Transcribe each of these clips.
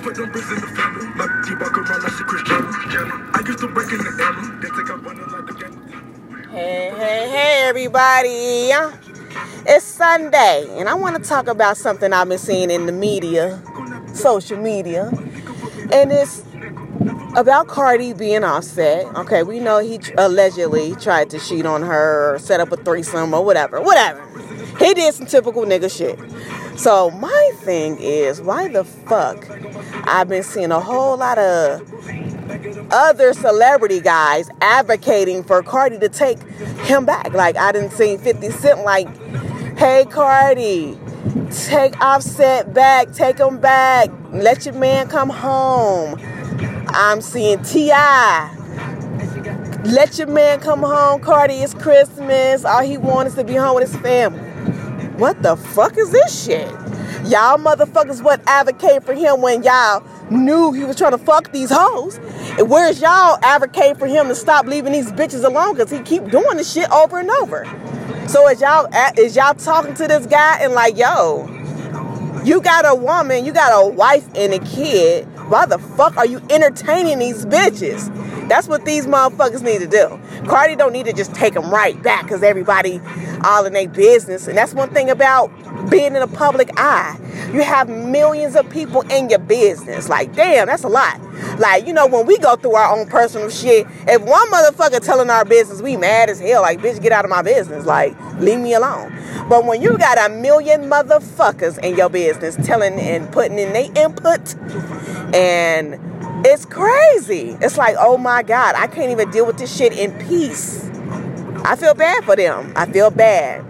put them bricks in the family. My T walk around like she Cristiano. I used to break in the alley. They take out running like the gang. Hey, hey, hey, everybody. It's Sunday, and I want to talk about something I've been seeing in the media, social media, and it's about Cardi B and Offset. Okay, we know he allegedly tried to cheat on her or set up a threesome or whatever, whatever. He did some typical nigga shit. So my thing is, why the fuck I've been seeing a whole lot of other celebrity guys advocating for Cardi to take him back. Like I didn't see 50 Cent like, hey Cardi, take Offset back, take him back, let your man come home. I'm seeing T.I. Let your man come home, Cardi. It's Christmas. All he wants is to be home with his family. What the fuck is this shit? Y'all motherfuckers would advocate for him when y'all knew he was trying to fuck these hoes. And where's y'all advocate for him to stop leaving these bitches alone because he keep doing this shit over and over. So is y'all is y'all talking to this guy and like, yo, you got a woman, you got a wife and a kid. Why the fuck are you entertaining these bitches? That's what these motherfuckers need to do. Cardi don't need to just take them right back because everybody all in their business. And that's one thing about being in a public eye. You have millions of people in your business. Like, damn, that's a lot. Like, you know, when we go through our own personal shit, if one motherfucker telling our business, we mad as hell. Like, bitch, get out of my business. Like, leave me alone. But when you got a million motherfuckers in your business telling and putting in their input and it's crazy. It's like, oh my God, I can't even deal with this shit in peace. I feel bad for them. I feel bad.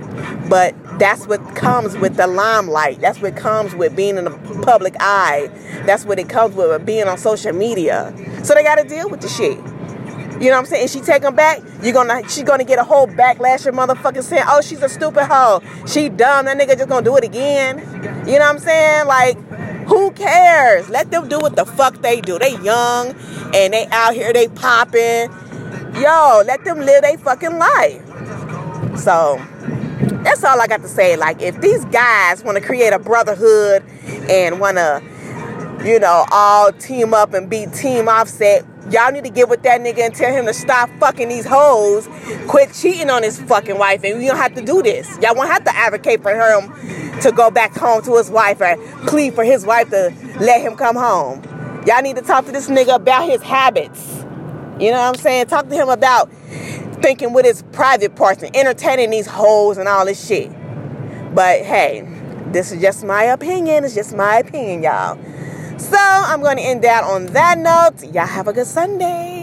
But that's what comes with the limelight. That's what comes with being in the public eye. That's what it comes with being on social media. So they got to deal with the shit. You know what I'm saying? And she take them back, you're gonna she's gonna get a whole backlash of motherfucking saying, oh, she's a stupid hoe. She dumb. That nigga just gonna do it again. You know what I'm saying? Like, who cares? Let them do what the fuck they do. They young and they out here, they popping. Yo, let them live their fucking life. So that's all I got to say. Like, if these guys want to create a brotherhood and want to, you know, all team up and be team Offset, y'all need to get with that nigga and tell him to stop fucking these hoes, quit cheating on his fucking wife, and we don't have to do this. Y'all won't have to advocate for him to go back home to his wife or plead for his wife to let him come home. Y'all need to talk to this nigga about his habits. You know what I'm saying? Talk to him about thinking with his private parts and entertaining these hoes and all this shit. But hey, this is just my opinion. It's just my opinion, y'all. So I'm going to end that on that note. Y'all have a good Sunday.